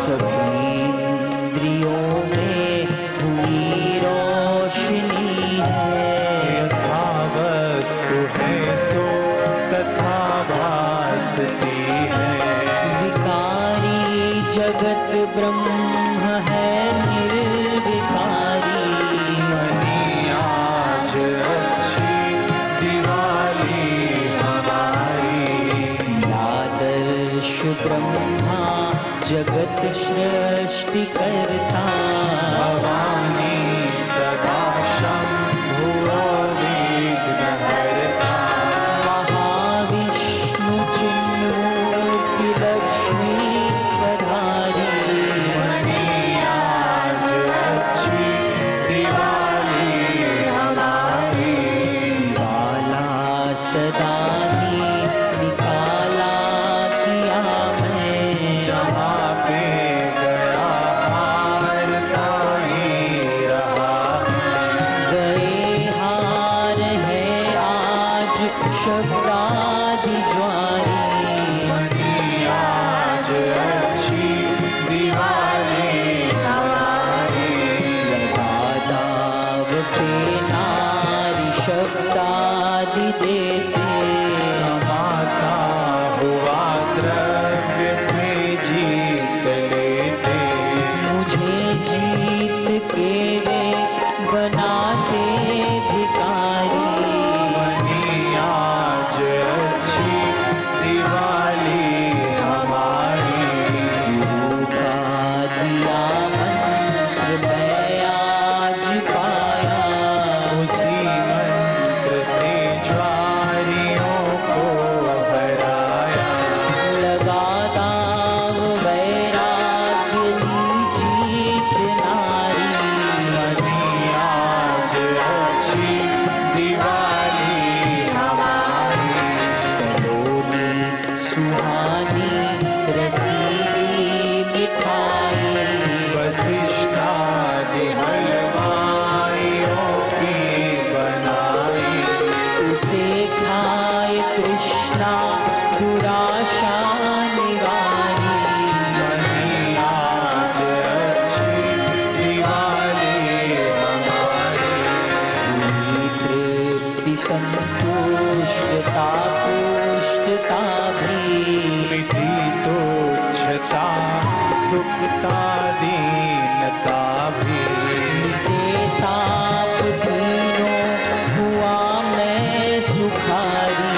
सभी में हुई रोशनी है यथा वस्तु है सो तथा है विकारी जगत ब्रह्म है निर्विकारी आज दिवाली हमारी आदर्श ब्रह्मा जगत् सृष्टिकर्ता वा शब्दादि ज्वारी आज अच्छी दिवाली हमारी लगा पे नारी शब्दादि देते कृष्णा दुराशा निवारी तृप्ति संतुष्टता पुष्टता भी विधि दुखता दीनता भी। ताप तीनों हुआ मैं सुखारी।